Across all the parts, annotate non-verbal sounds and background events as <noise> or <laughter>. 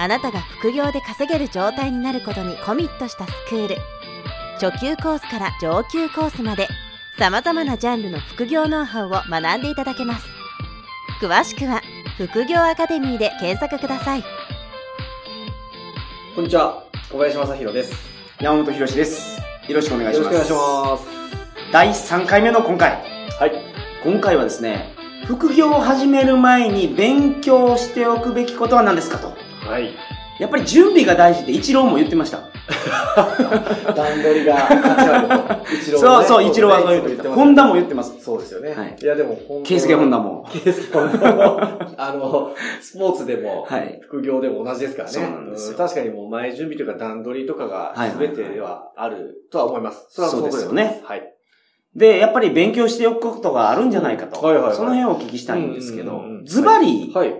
あなたが副業で稼げる状態になることにコミットしたスクール初級コースから上級コースまで様々なジャンルの副業ノウハウを学んでいただけます詳しくは副業アカデミーで検索くださいこんにちは、小林正宏です。山本博史です。よろしくお願いします。よろしくお願いします。第3回目の今回。はい。今回はですね、副業を始める前に勉強しておくべきことは何ですかと。はい。やっぱり準備が大事って一郎も言ってました。<laughs> 段取りが価値 <laughs> あると。一郎そうそう、一郎はそう言ってます。ホンダも言ってます。そうですよね。はいいや、でも、本ケイスケホンダも。ケースケホンダも、<laughs> あの、スポーツでも、はい。副業でも同じですからね。そうなんです確かにもう前準備というか段取りとかがはい全てではあるとは思います。それはそうですよねはい。で、やっぱり勉強しておくことがあるんじゃないかと。はいはいはいその辺をお聞きしたいんですけどズバリ、はい。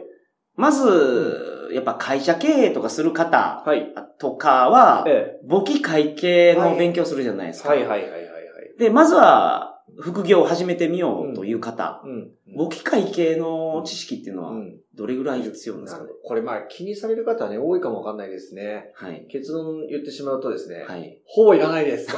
まず、やっぱ会社経営とかする方はい。とかは、え簿記会計の勉強するじゃないでえ。すか。はいはいはいはいはい。で、まずは、副業を始めてみようという方、うん。簿記会計の知識っていうのは、うん。どれぐらい必要なんですか？ねこれまあ気にされる方はね、多いかもわかんないですね。はい。結論言ってしまうとですね、はい。ほぼいらないです。<laughs>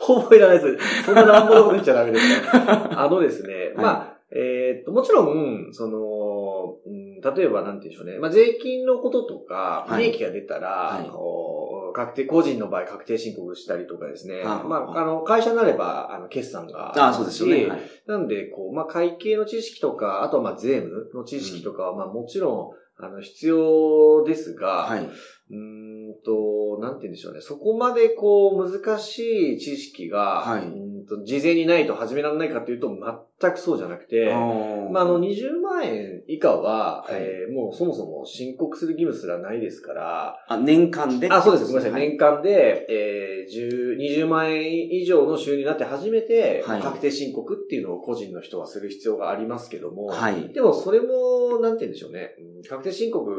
ほぼいらないです。そんな乱暴なこと言っちゃダメですから。あのですね、<laughs> はいまあ、えーっと、もちろん、その、うん例えばなんて言うんでしょうね。まあ、税金のこととか、はい利益が出たら、はいこう確定、個人の場合確定申告したりとかですね。はあまあ、あの、会社になれば、あの、決算がああ、そうですよね。しはいなんで、こう、まあ、会計の知識とか、あとはまあ、税務の知識とかは、まあ、もちろん、あの、必要ですが、はい。うーんと、なんて言うんでしょうね。そこまでこう、難しい知識が、はい事前にないと始められないかというと、全くそうじゃなくて、まあ、あの、20万円以下は、はいえーもうそもそも申告する義務すらないですから、あ、年間であ、そうです。ごめんなさい。はい年間で、えー、10 20万円以上の収入になって初めて、はい確定申告っていうのを個人の人はする必要がありますけども、はい。でもそれも、なんて言うんでしょうね。うん確定申告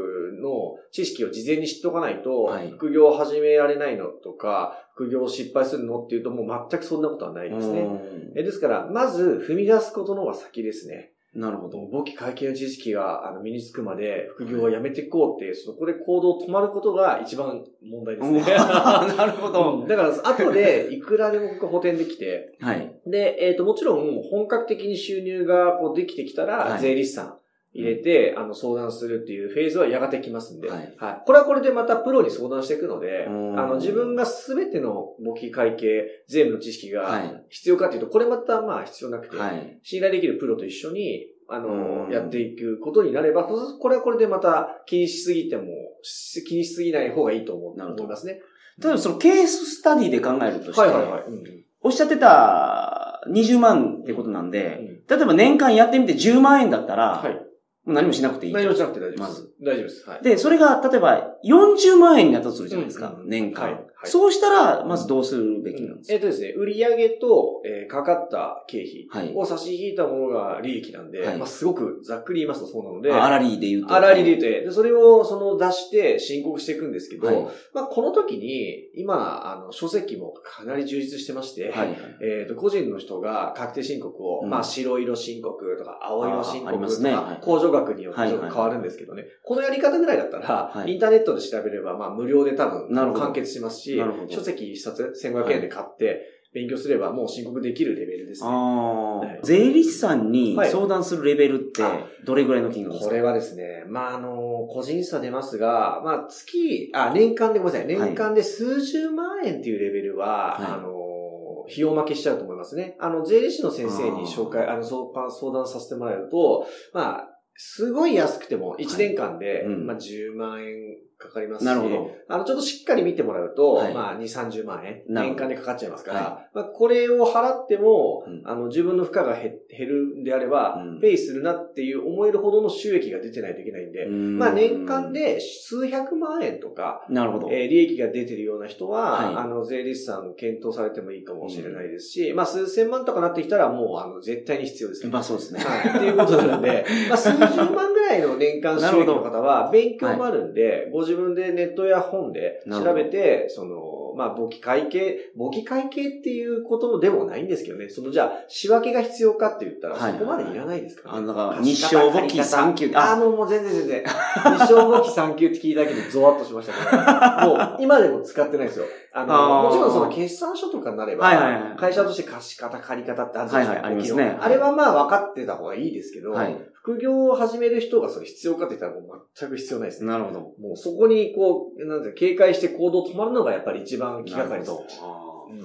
の知識を事前に知っておかないと、はい副業を始められないのとか、副業を失敗するのっていうともう全くそんなことはないですね。うえですから、まず踏み出すことの方が先ですね。んなるほど。簿記会計の知識があの身につくまで副業をやめていこうって、そこで行動止まることが一番問題ですね。<laughs> なるほうどん。だから、後でいくらでも補填できて、はい。で、えっ、と、もちろん、本格的に収入がこうできてきたら、はい税理士さん入れて、あの、相談するっていうフェーズはやがてきますんで、はい。これはこれでまたプロに相談していくので、うん。あの、自分がすべての簿記会計、税務の知識がはい。必要かっていうと、これまたまあ必要なくて、はい。信頼できるプロと一緒に、あの、うん。やっていくことになれば、これはこれでまた気にしすぎても、し気にしすぎない方がいいと思うなるほど。思いますね。例えばそのケーススタディで考えるとして、はいはいはい。うん。おっしゃってた20万ってことなんで、例えば年間やってみて10万円だったら、はい。何もしなくていい。何もしなくて大丈夫です。まず。大丈夫です。はい。で、それが例えば40万円になったとするじゃないですか、うん年間、はいはい。そうしたら、まずどうするべきなんですか、えっ、とですね、売上と、えーかかった経費はい。を差し引いたものが利益なんで、はい。まあ、すごくざっくり言いますとそうなので、あ粗利で言うと。あらりで言って、で、それをその出して申告していくんですけど、はい。まあ、この時に、今、あの、書籍もかなり充実してまして、はい。えっ、と、個人の人が確定申告を、うん。まあ、白色申告とか、青色申告とか、ますね。はい。控除額によって変わるんですけどね。このやり方ぐらいだったら、はい。インターネットで調べれば、まあ、無料で多分、完結しますしなるほ、ど。書籍一冊1500円で買って、勉強すればもう申告できるレベルですね。はい。税理士さんにはい。相談するレベルってあ、どれぐらいの金額ですか？これはですね、まあ、あの、個人差出ますが、まあ、月、あ、年間でごめんなさい、年間で数十万円っていうレベルは、はい。あの、費用負けしちゃうと思いますね。あの、税理士の先生に紹介、あの、相談相談させてもらえると、まあ、すごい安くても1年間で、うん。まあ、10万円かかりますし、なるほど。あの、ちょっとしっかり見てもらうと、はいまあ、2、30万円、年間でかかっちゃいますから、はまあ、これを払っても、うんあの、自分の負荷が減るんであれば、うんペイするなっていう思えるほどの収益が出てないといけないんで、まあ年間、で数百万円とか、なるほど。えー利益が出てるような人は、はいあの、税理士さん検討されてもいいかもしれないですし、まあ数千万とかなってきたらもう、あの、絶対に必要ですね。まあそうですね。はい。っていうことなので、<laughs> まあ、数十万ぐらいの年間収益の方は、勉強もあるんで、ご自分でネットや本で調べて、その、まあ、簿記会計、簿記会計っていうことでもないんですけどね。その、じゃあ、仕分けが必要かって言ったら、はいそこまでいらないですからね。あの、だから、貸日照簿記3級。あ、もうもう全然全然。<laughs> 日照簿記3級って聞いただけでゾワッとしましたけど、<laughs> もう今でも使ってないですよ。あの、あーもちろんその決算書とかになれば、はいはいはい会社として貸し方、借り方ってあるじゃないですか。はいはいありますねあれはまあ分かってた方がいいですけど、はい。副業を始める人がそれ必要かって言ったらもう全く必要ないですね。なるほど。もうそこにこう、なんて警戒して行動止まるのがやっぱり一番気がかりです。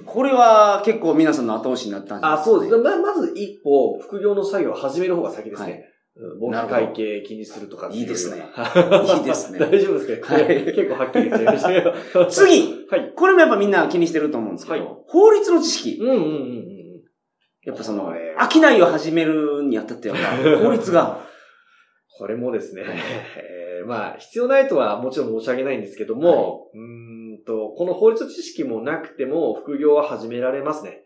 これは結構皆さんの後押しになったんじゃないあ、そうですね。ままず一歩、副業の作業を始める方が先ですはいね。うん簿記会計気にするとかいいですねはい <laughs> いいですね大丈夫ですか、はい結構はっきり言っちゃいましたけど。次はい。これもやっぱみんな気にしてると思うんですけど、はい法律の知識。うんうんうんうん。やっぱその商いを始めるにあたっては、法律が。<laughs> これもですね、えーまあ、必要ないとはもちろん申し上げないんですけども、うーんと、この法律知識もなくても副業は始められますね。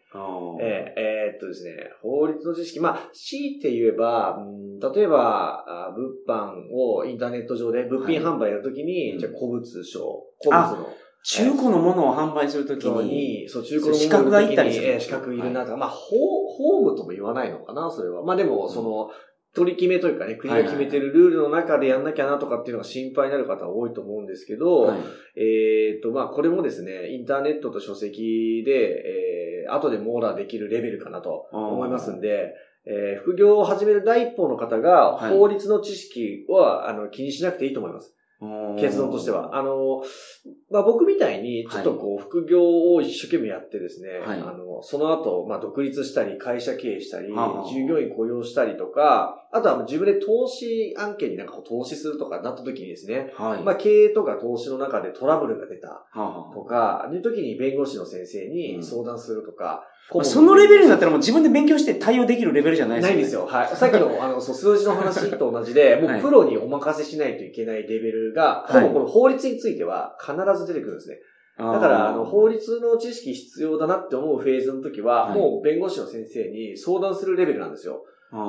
えーえーっとですね、法律の知識、まあ、強いて言えば、うん例えば、あ物販をインターネット上で物品販売やるときに、はいじゃあ古物商、古物の中古のものを販売するとき人に、に、そう、中古の資格がいったりする。えー資格いるなとか、まあ、法、法務とも言わないのかな、それは。まあでも、その、取り決めというかね、国が決めてるルールの中でやんなきゃなとかっていうのが心配になる方多いと思うんですけど、はい。えっ、と、まあ、これもですね、インターネットと書籍で、えー、後で網羅できるレベルかなと思いますんで、えー副業を始める第一歩の方が、はい。法律の知識は、あの、気にしなくていいと思います。結論としては。あの、まあ、僕みたいに、ちょっとこう、副業を一生懸命やってですね、はい。あの、その後、まあ、独立したり、会社経営したり、従業員雇用したりとか、あとは自分で投資案件になんかこう投資するとかなった時にですね、はい。まあ、経営とか投資の中でトラブルが出たとか、いう時に弁護士の先生うんに相談するとか、まあそのレベルになったらもう自分で勉強して対応できるレベルじゃないですよね。ないんですよ。はい。<laughs> さっきの、あの、そう、数字の話と同じで、<laughs> もはいうプロにお任せしないといけないレベルが、はいほぼこの法律については必ず出てくるんですね。だから、あの、法律の知識必要だなって思うフェーズの時は、はいもう弁護士の先生に相談するレベルなんですよ。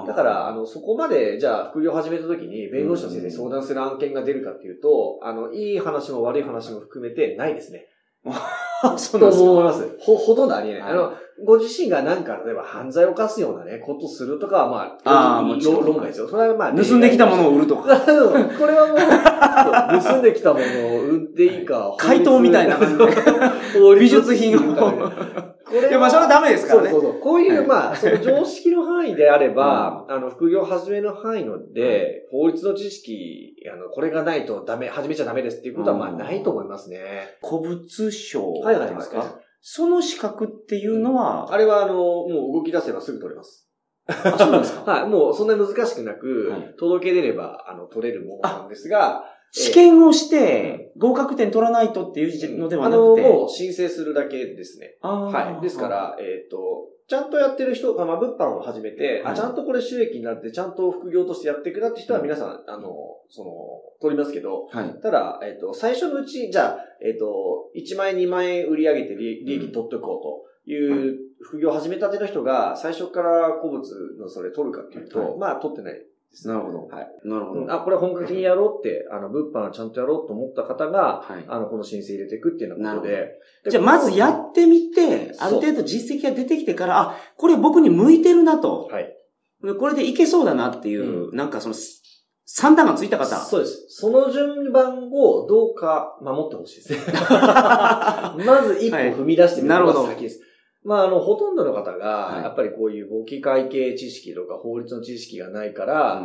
だから、あの、そこまで、じゃあ、副業始めた時に、弁護士の先生に相談する案件が出るかっていうと、あの、いい話も悪い話も含めてないですね。<laughs> そうとなんですか思います。ほ、ほとんどありえない。はいあの、ご自身がなんか、例えば犯罪を犯すようなね、ことするとかは、まあ、あーもちろん論論外ですよ。それはまあ、盗んできたものを売るとか。これはもう、盗んできたものを売っていいか、怪盗みたいな感じで。美術品を。これいや、まあそれはダメですからね。そうそうそう。こういう、はいまあ、その常識の範囲であれば、あの、副業を始める範囲ので、法律の知識、あの、これがないとダメ、始めちゃダメですっていうことは、まあ、うんないと思いますね。古物商はいはいはいですか？その資格っていうのは、あれは、あの、もう動き出せばすぐ取れます。あ、そうなんですか？<laughs> はい、もうそんなに難しくなく、はい届け出れば、あの、取れるものなんですが、試験をして、合格点取らないとっていうのではあの、なくて？もう申請するだけですね。あーはい。ですか、ら、えっ、と、ちゃんとやってる人、あまあ、物販を始めて、はい。あ、ちゃんとこれ収益になって、ちゃんと副業としてやっていくなって人は皆さん、あの、その、取りますけど、はい。ただ、えっ、と、最初のうち、じゃあ、えっ、と、1万円、2万円売り上げて利利益取っておこうという、副業を始めたての人が、最初から古物のそれ取るかっていうと、はい。まあ、取ってない。なるほど。はい。なるほど。うんあ、これ本格的にやろうって、<laughs> あの、物販ちゃんとやろうと思った方が、はい。あの、この申請入れていくっていうようなことなで。でじゃあ、まずやってみて、ある程度実績が出てきてから、あ、これ僕に向いてるなと。はい。でこれでいけそうだなっていう、なんかその、三段がついた方。そうです。その順番をどうか守ってほしいですね。<laughs> まず一歩踏み出してみるのが先です。まあ、あの、ほとんどの方はいが、やっぱりこういう簿記会計知識とか法律の知識がないから、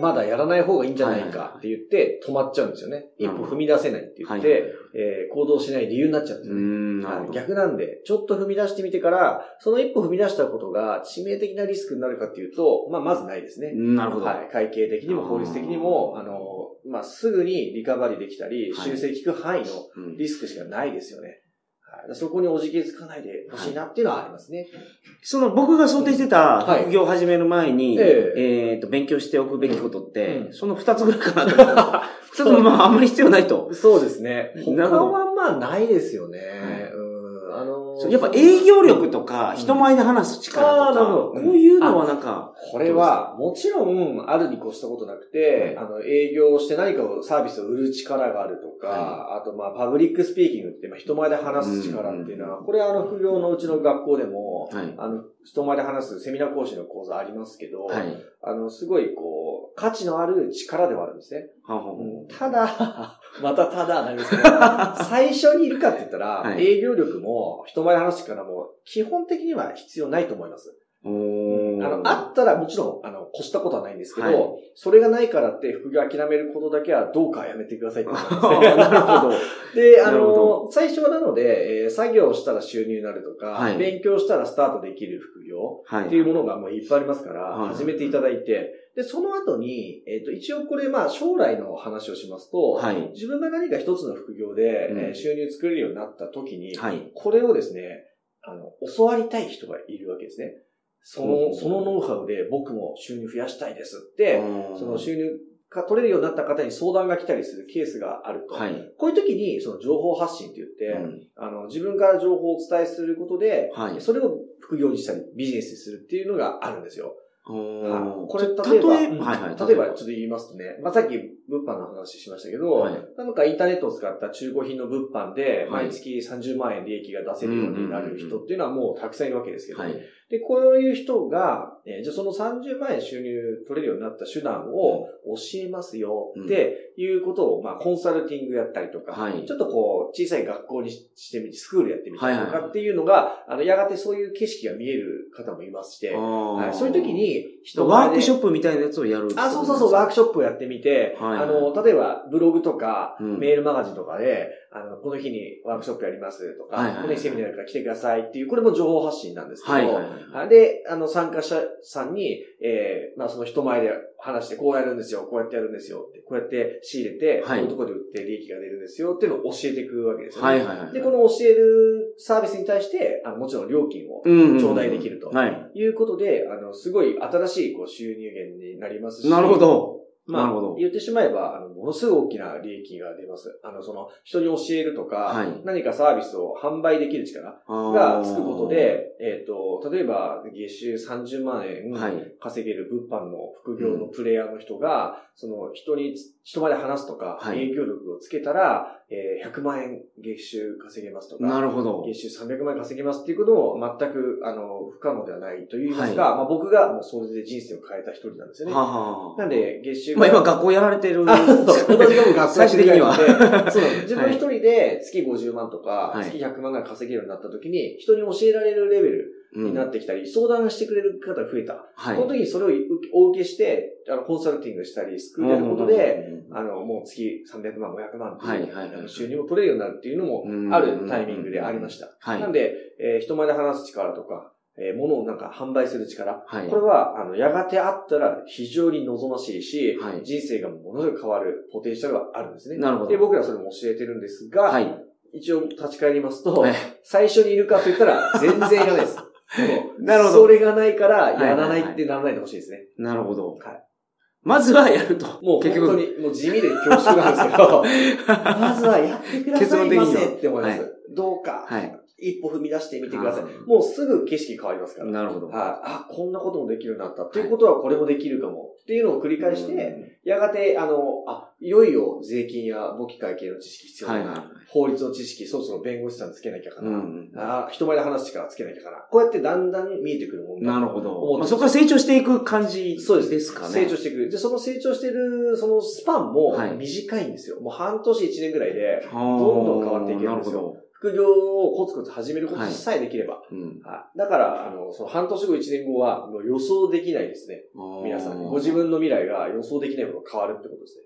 まだやらない方がいいんじゃないかって言って止まっちゃうんですよね。一歩踏み出せないって言って、はいえー行動しない理由になっちゃうんですよね。逆なんで、ちょっと踏み出してみてから、その一歩踏み出したことが致命的なリスクになるかっていうと、まあ、まずないですね。なるほど。はい。会計的にも法律的にも、あの、まあ、すぐにリカバリーできたり、はい修正効く範囲のうんリスクしかないですよね。はい。そこにおじけつかないでほしいなっていうのはありますね。その僕が想定してた副業を始める前に、はいええっ、と、勉強しておくべきことって、うんその二つぐらいかなと。二つもまああんまり必要ないと。そうですね。他はまあないですよね。やっぱ営業力とか、人前で話す力とか、こういうのはなんか、これは、もちろん、あるに越したことなくて、あの、営業して何かを、サービスを売る力があるとか、はあと、まあ、パブリックスピーキングって、まあ、人前で話す力っていうのは、これは、あの、副業のうちの学校でも、はい。あの、人前で話すセミナー講師の講座ありますけど、はい。あの、すごい、こう、価値のある力ではあるんですね。ただ、<laughs> またただなんですけど、<laughs> 最初にいるかって言ったら、はい。営業力も人前で話す力も、基本的には必要ないと思います。あの、あったらもちろん、あの、越したことはないんですけど、はいそれがないからって副業諦めることだけはどうかやめてくださいって思いますね。<laughs> なるほど。で、あの、最初はなので、えー作業したら収入になるとか、はい勉強したらスタートできる副業はい。っていうものがもういっぱいありますから、はい始めていただいて、で、その後に、えっ、と、一応これ、まあ、将来の話をしますと、はい。自分が何か一つの副業で、うんえー収入作れるようになった時に、はい。これをですね、あの、教わりたい人がいるわけですね。その、うんそのノウハウで僕も収入増やしたいですって、その収入が取れるようになった方に相談が来たりするケースがあると。はい。こういう時に、その情報発信って言って、うんあの、自分から情報をお伝えすることで、はいそれを副業にしたり、ビジネスにするっていうのがあるんですよ。おはいーこれ、例えば。例えば、ちょっと言いますとね、まあ、さっき物販の話しましたけど、はい。なんかインターネットを使った中古品の物販で、はい。毎月30万円利益が出せるようになる人っていうのはもうたくさんいるわけですけど、はい。で、こういう人が、えーじゃあその30万円収入取れるようになった手段を教えますよっていうことを、まあ、コンサルティングやったりとか、はい。ちょっとこう、小さい学校にしてみて、スクールやってみたりとかっていうのが、あの、やがてそういう景色が見える方もいまして、はい、そういう時に、人ワークショップみたいなやつをやるあ、そうそうそう、ワークショッショップをやってみて、はいあの、例えば、ブログとか、うんメールマガジンとかで、あの、この日にワークショップやりますとか、はいはいはいこの日セミナーやるから来てくださいっていう、これも情報発信なんですけど、はいはいはい。で、あの、参加者さんに、えー、まあ、その人前で話して、こうやるんですよ、こうやってやるんですよこうやって仕入れて、はいこういうところで売って利益が出るんですよっていうのを教えていくわけですよね。はいはいはい。で、この教えるサービスに対して、あのもちろん料金をうん頂戴できると。はい。いうことで、あの、すごい新しいこう収入源になりますし。なるほ。ど。まあ言ってしまえば、あの、ものすごい大きな利益が出ます。あの、その、人に教えるとか、はい。何かサービスを販売できる力がつくことで、えっ、と、例えば、月収30万円はい稼げる物販の副業のプレイヤーの人が、その、人に、人まで話すとか、はい営業力をつけたら、えー100万円月収稼げますとか、なるほど。月収300万円稼げますっていうことも全く、あの、不可能ではないと言いますか、まあ僕がもうそれで人生を変えた一人なんですよね。はははなんで、月収がまあ今学校やられてる。あ、そう、私がもう学校 <laughs> 最終的にはやってでそう。自分一人で月50万とか、はい月100万が稼げるようになった時に、人に教えられるレベルうんになってきたり、相談してくれる方が増えた。はい。この時にそれをお受けして、あの、コンサルティングしたり、スクールやることで、うん、あの、もう月300万、500万っていう、収入も取れるようになるっていうのもうんあるタイミングでありました。はい。なんで、えー人前で話す力とか、えー物をなんか販売する力。はい。これは、あの、やがてあったら非常に望ましいし、はい人生がものすごく変わるポテンシャルがあるんですね。なるほどで、僕らそれも教えてるんですが、はい。一応立ち返りますと、はい最初にいるかと言ったら全然いらないです。<laughs> なるほどそれがないから、やらないはいはいはいってならないでほしいですね。なるほど。はいまずはやると。もう結局。本当に、もう地味で恐縮なんですけど、<laughs> まずはやってくださいませって思います。はどうか、はい。一歩踏み出してみてくださいは。もうすぐ景色変わりますから。なるほど。はい。あ、こんなこともできるようになった。っていうことはこれもできるかも。っていうのを繰り返して、やがて、あの、あ、いよいよ税金や簿記会計の知識必要だな。はいはい法律の知識、そろそろ弁護士さんつけなきゃかな。うんあ人前で話す力つけなきゃかな。こうやってだんだん見えてくるもんだなるほ思ど。まあ、そこから成長していく感じそうですかね。成長していく。で、その成長してる、そのスパンもはい短いんですよ。もう半年一年ぐらいで、どどんどん変わっていけるんですよ副業をコツコツ始めることさえできれば。ど。うん。はいだから、あの、その半年後、一年後は、予想できないですね。皆さんに。ご自分の未来が予想できないものが変わるってことですね。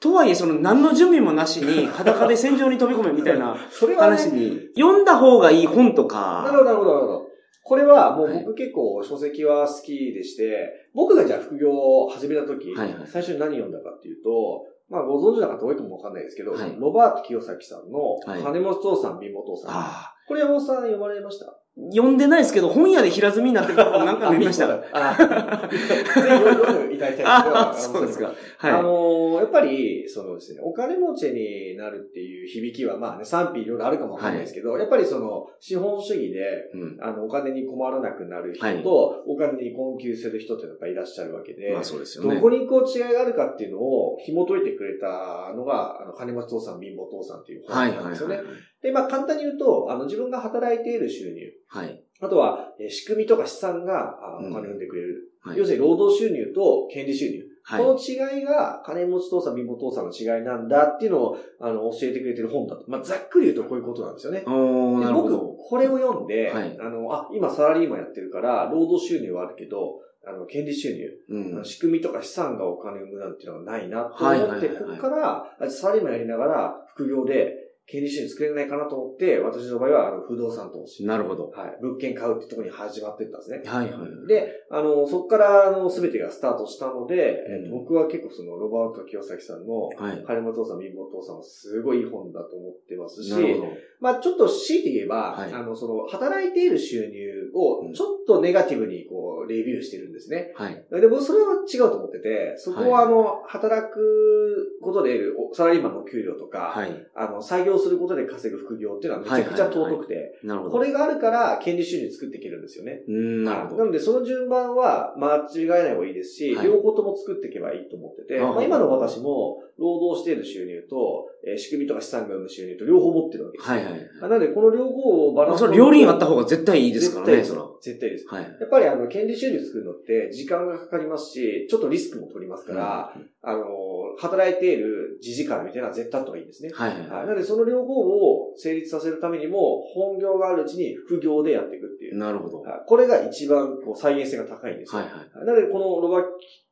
とはいえ、その何の準備もなしに <laughs> 裸で戦場に飛び込めみたいなそれはね、話に、読んだ方がいい本とか。なるほど、なるほど、なるほど。これはもうはい僕結構書籍は好きでして、僕がじゃあ副業を始めた時、はいはい最初に何読んだかっていうと、まあ、ご存知の方多いかもわかんないですけど、はいロバート清崎さんの、はい金持ち父さん、貧乏父さん。あこれ山本さん読まれました？あ。読んでないですけど、本屋で平積みになってるとこなんか見ました。あ、読んでいただきたいそうですか。あはのーやっぱり、そのですね、お金持ちになるっていう響きは、まあね、賛否いろいろあるかもわかんないですけど、やっぱりその、資本主義で、い。うん。あの、お金に困らなくなる人はいと、お金に困窮する人っていうのがやっぱいらっしゃるわけで、まあそうですよね。どこにこう違いがあるかっていうのを紐解いてくれたのが、あの、金持ち父さん、貧乏父さんっていうはいはい本なんですよね。はい。で、まあ簡単に言うと、あの、自分が働いている収入、はい。あとは、えー仕組みとか資産がお金を生んでくれる。はい要するに労働収入と権利収入。はい。この違いが、金持ち父さん、貧乏父さんの違いなんだっていうのを、あの、教えてくれてる本だと。まあ、ざっくり言うとこういうことなんですよね。なるほど。これを読んで、はいあの、あ、今サラリーマンやってるから、労働収入はあるけど、あの、権利収入、うん。仕組みとか資産がお金を生むなんていうのがないなと思って、ここから、あサラリーマンやりながら、副業で、権利収入作れないかなと思って、私の場合は、あの、不動産投資。なるほど。はい。物件買うってところに始まっていったんですね。はいはい。で、あの、そこから、あの、すべてがスタートしたので、うんえっと僕は結構その、ロバート清崎さんの、はい。金本父さん、貧乏父さんはすごいいい本だと思ってますしな、るほど。まあちょっと強いて言えば、はいあの、その、働いている収入を、ちょっとネガティブに、こう、レビューしてるんですね。はい。で、僕それは違うと思ってて、そこはあの、働くことで得るおサラリーマンの給料とか、はい。あの、採用することで稼ぐ副業っていうのはめちゃくちゃ尊くて。これがあるから、権利収入作っていけるんですよね。うーん、なるほど。なので、その順番は間違えない方がいいですし、はい両方とも作っていけばいいと思ってて、あまあ、今の私も、労働している収入と、えー仕組みとか資産が生む収入と両方持ってるわけですよ。はいはい。あなので、この両方をバラまあ、ンスそれ両輪あった方が絶対いいですからね、そら。絶対です。はい。やっぱりあの、権利収入作るのって時間がかかりますし、ちょっとリスクも取りますから、あの、働いている時時間みたいな絶対あった方がいいんですね。はいはい。はい。なので、その両方を成立させるためにも、本業があるうちに副業でやっていくっていう。なるほど。これが一番こう再現性が高いんですよ。いはい。なので、このロバ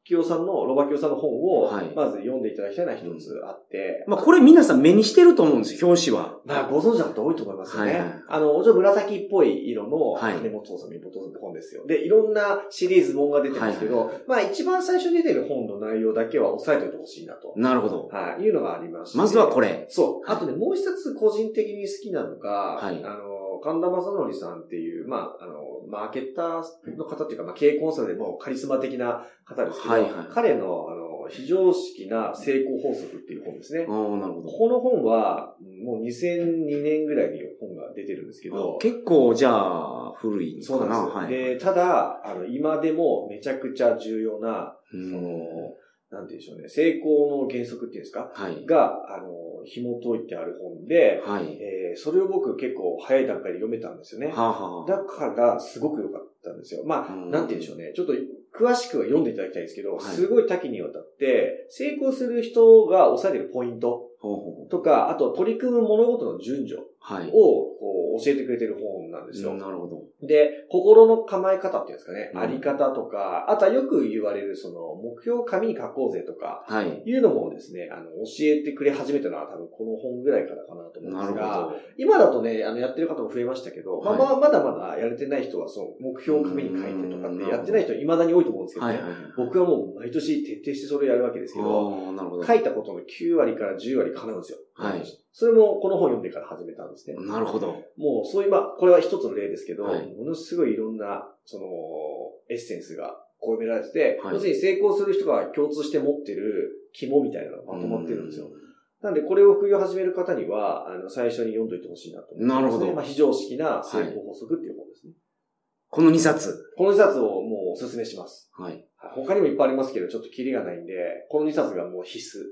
キオさんの、ロバキオさんの本をはい、まず読んでいただきたいのは一つあって、まあ、これ皆さん目にしてると思うんですよ、表紙は。まあ、ご存知の方多いと思いますよね。はいはいあの、ちょっと紫っぽい色の、はい金本さん、身元さんって本ですよ。で、いろんなシリーズ本が出てますけど、はいまあ、一番最初に出てる本の内容だけは押さえておいてほしいなと。なるほど。はい、いうのがありまして。まずはこれ。そう。はいあとね、もう一つ個人的に好きなのが、はいあの、神田正則さんっていう、まあ、あの、マーケッターの方っていうか、まあ、経営コンサルでもカリスマ的な方ですけど、はいはい彼の、あの、非常識な成功法則っていう本ですね。ああ、なるほど。この本は、もう2002年ぐらいに本が出てるんですけど、結構、じゃあ、古いかな。そうなんですよ。はい。で、ただ、あの、今でもめちゃくちゃ重要な、うんその、なんて言うんでしょうね、成功の原則っていうんですか？はい。が、あの、紐解いてある本で、はい。えーそれを僕結構早い段階で読めたんですよね。はあ、はあ、だから、すごく良かったんですよ。まあ、うんなんて言うんでしょうね。ちょっと、詳しくは読んでいただきたいんですけど、はいすごい多岐にわたって、成功する人が押さえてるポイントほうほうほうとか、あと取り組む物事の順序はい。をこう教えてくれてる本なんですよ。なるほど。で、心の構え方っていうんですかね、うんあり方とか、あとはよく言われる、その、目標を紙に書こうぜとか、はい。いうのもですね、あの、教えてくれ始めたのは多分この本ぐらいからかなと思うんですが、ど。今だとね、あの、やってる方も増えましたけど、まあはいまあ、まだまだやれてない人は、その、目標を紙に書いてとかってやってない人は未だに多いと思うんですけどね、はい。僕はもう毎年徹底してそれをやるわけですけど。書いたことの9割から10割叶うんですよ。はい。それもこの本読んでから始めたんですね。なるほど。もう、そういう、まあ、これは一つの例ですけど、はいものすごいいろんな、その、エッセンスが込められてて、はい要するに成功する人が共通して持ってる肝みたいなのがまとまってるんですよ。なんで、これを副業始める方には、あの、最初に読んどいてほしいなと思います、ね。なるほどまあ、非常識な成功法則っていう本ですね。この2冊。この2冊をもうお勧めします。はい。はい他にもいっぱいありますけど、ちょっとキリがないんで、この2冊がもう必須。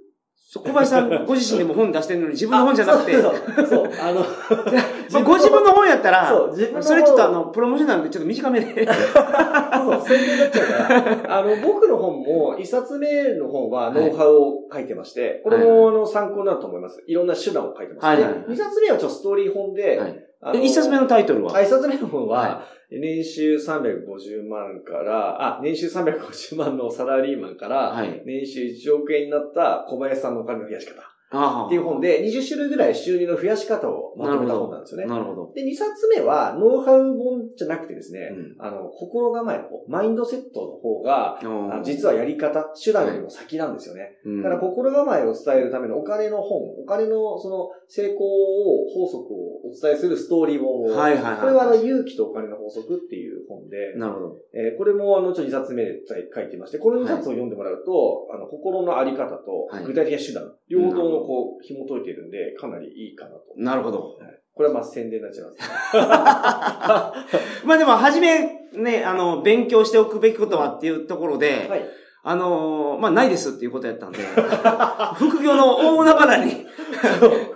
小林さん <laughs> ご自身でも本出してるのに自分の本じゃなくて、あそうそうそう、あの、<laughs> まあご自分の本やったら、そう、自分のそれちょっとあの、プロモーションなんでちょっと短めで。<laughs> そう、宣伝になっちゃうから。あの、僕の本も、一冊目の本はノウハウを書いてまして、これはいも、あの、参考になると思います。いろんな手段を書いてます。はいはい二冊目はちょっとストーリー本で、はい一冊目のタイトルは？あ一冊目の本は、は年収350万から、あ、年収350万のサラリーマンから、はい。年収1億円になった小林さんのお金の増やし方。っていう本で、20種類ぐらい収入の増やし方をまとめた本なんですよね。なるほど。で、2冊目は、ノウハウ本じゃなくてですね、うん、あの、心構えの方、マインドセットの方が、実はやり方、手段よりも先なんですよね。うん、だから、心構えを伝えるためのお金の本、お金のその成功を、法則をお伝えするストーリー本を、はいはいはい、これはあの、勇気とお金の法則っていう本で、なるほど。えー、これもあの、ちょっと2冊目で書いてまして、この2冊を読んでもらうと、はい、あの、心のあり方と、具体的な手段、はい、両方のこう、紐解いているんで、かなりいいかなと。なるほど。はいこれはまあ宣伝になっちゃいます、ね。<laughs> まあでも、はじめ、ね、あの、勉強しておくべきことはっていうところで、はい、あのー、まあ、ないですっていうことやったんで、<laughs> 副業の大海原に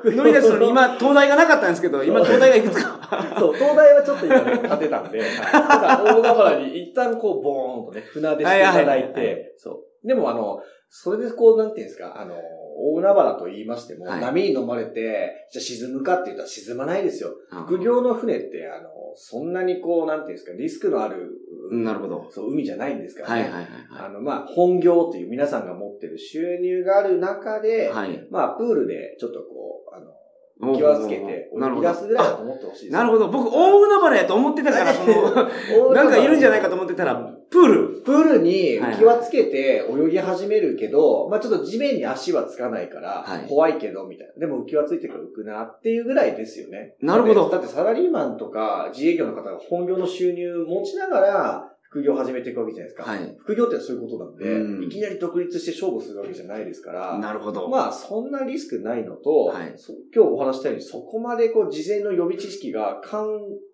乗り出すのに今、東大がなかったんですけど、今、東大がいくつか。そう、東大はちょっと今ね、立てたんで、はい、ただ大海原に一旦こう、ボーンとね、船出していただいて、そう。でもあの、それでこう、なんていうんですか、あの、大海原と言いましても、はい、波に飲まれて、じゃあ沈むかって言ったら沈まないですよ。副業の船って、あの、そんなにこう、なんていうんですか、リスクのある、なるほど。そう、海じゃないんですからね。はいはいはい、あの、まあ、本業という皆さんが持ってる収入がある中で、はい、まあ、プールでちょっとこう、あの、気はつけて、泳ぎ出すぐらいだと思ってほしいです。なるほど。僕、大海原やと思ってたから、その、<laughs> なんかいるんじゃないかと思ってたら、プール。プールに気はつけて泳ぎ始めるけど、まあちょっと地面に足はつかないから、怖いけど、みたいな。でも浮き輪ついてから浮くなっていうぐらいですよね。なるほど。だってサラリーマンとか自営業の方が本業の収入持ちながら、副業を始めていくわけじゃないですか。はい。副業ってそういうことなんで、うん、いきなり独立して勝負するわけじゃないですから。なるほど。まあ、そんなリスクないのと、はい、今日お話したように、そこまでこう、事前の予備知識が完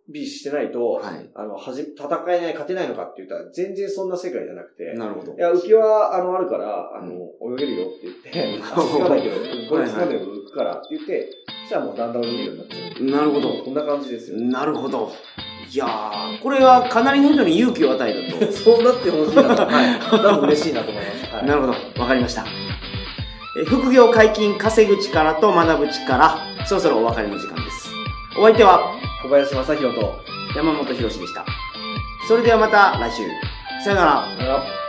備してないと、はい、あの、はじ、戦えない、勝てないのかって言ったら、全然そんな世界じゃなくて、なるほど。いや、浮き輪、あの、あるから、あの、泳げるよって言って、<laughs> 足つかないけど、これつかんでも浮くからって言って、そしたらもうだんだん泳げるようになっちゃう。なるほど。こんな感じですよ。なるほど。いやー、これはかなりの人に勇気を与えたと。<laughs> そうなってほしいなと。はい。多分嬉しいなと思います。はい、なるほど。わかりました。え副業解禁、稼ぐ力と学ぶ力、そろそろお別れの時間です。お相手は、小林正宏と山本博史でした。それではまた来週。さよなら。さよなら。